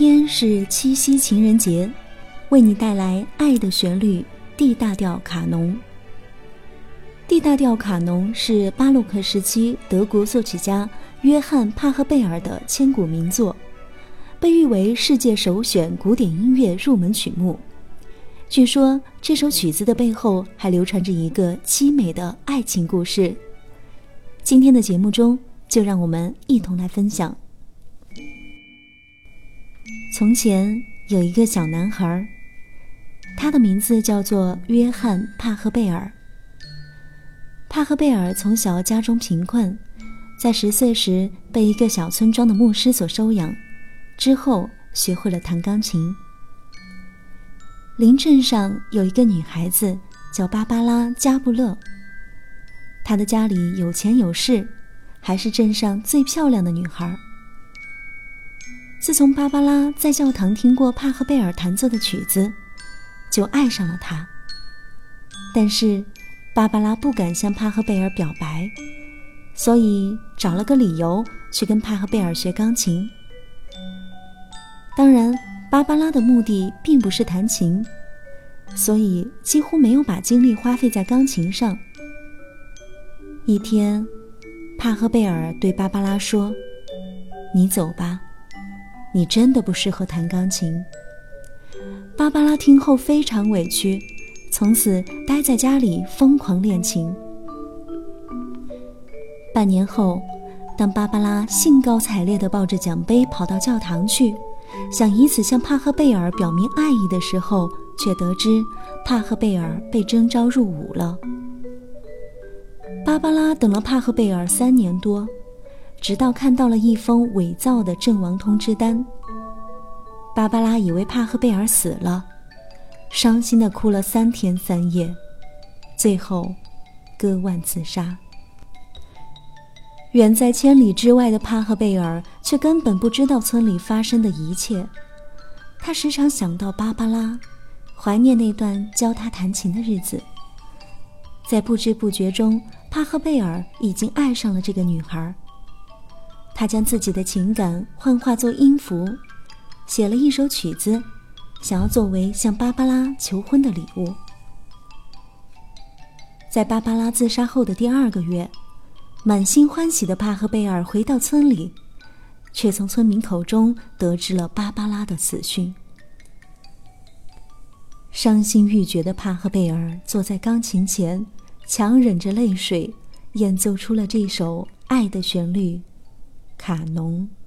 天是七夕情人节，为你带来《爱的旋律》D 大调卡农。D 大调卡农是巴洛克时期德国作曲家约翰·帕赫贝尔的千古名作，被誉为世界首选古典音乐入门曲目。据说这首曲子的背后还流传着一个凄美的爱情故事。今天的节目中，就让我们一同来分享。从前有一个小男孩，他的名字叫做约翰·帕赫贝尔。帕赫贝尔从小家中贫困，在十岁时被一个小村庄的牧师所收养，之后学会了弹钢琴。邻镇上有一个女孩子叫芭芭拉·加布勒，她的家里有钱有势，还是镇上最漂亮的女孩。自从芭芭拉在教堂听过帕赫贝尔弹奏的曲子，就爱上了他。但是，芭芭拉不敢向帕赫贝尔表白，所以找了个理由去跟帕赫贝尔学钢琴。当然，芭芭拉的目的并不是弹琴，所以几乎没有把精力花费在钢琴上。一天，帕赫贝尔对芭芭拉说：“你走吧。”你真的不适合弹钢琴。芭芭拉听后非常委屈，从此待在家里疯狂练琴。半年后，当芭芭拉兴高采烈地抱着奖杯跑到教堂去，想以此向帕赫贝尔表明爱意的时候，却得知帕赫贝尔被征召入伍了。芭芭拉等了帕赫贝尔三年多。直到看到了一封伪造的阵亡通知单，芭芭拉以为帕赫贝尔死了，伤心的哭了三天三夜，最后割腕自杀。远在千里之外的帕赫贝尔却根本不知道村里发生的一切，他时常想到芭芭拉，怀念那段教他弹琴的日子。在不知不觉中，帕赫贝尔已经爱上了这个女孩。他将自己的情感幻化作音符，写了一首曲子，想要作为向芭芭拉求婚的礼物。在芭芭拉自杀后的第二个月，满心欢喜的帕赫贝尔回到村里，却从村民口中得知了芭芭拉的死讯。伤心欲绝的帕赫贝尔坐在钢琴前，强忍着泪水，演奏出了这首爱的旋律。卡农。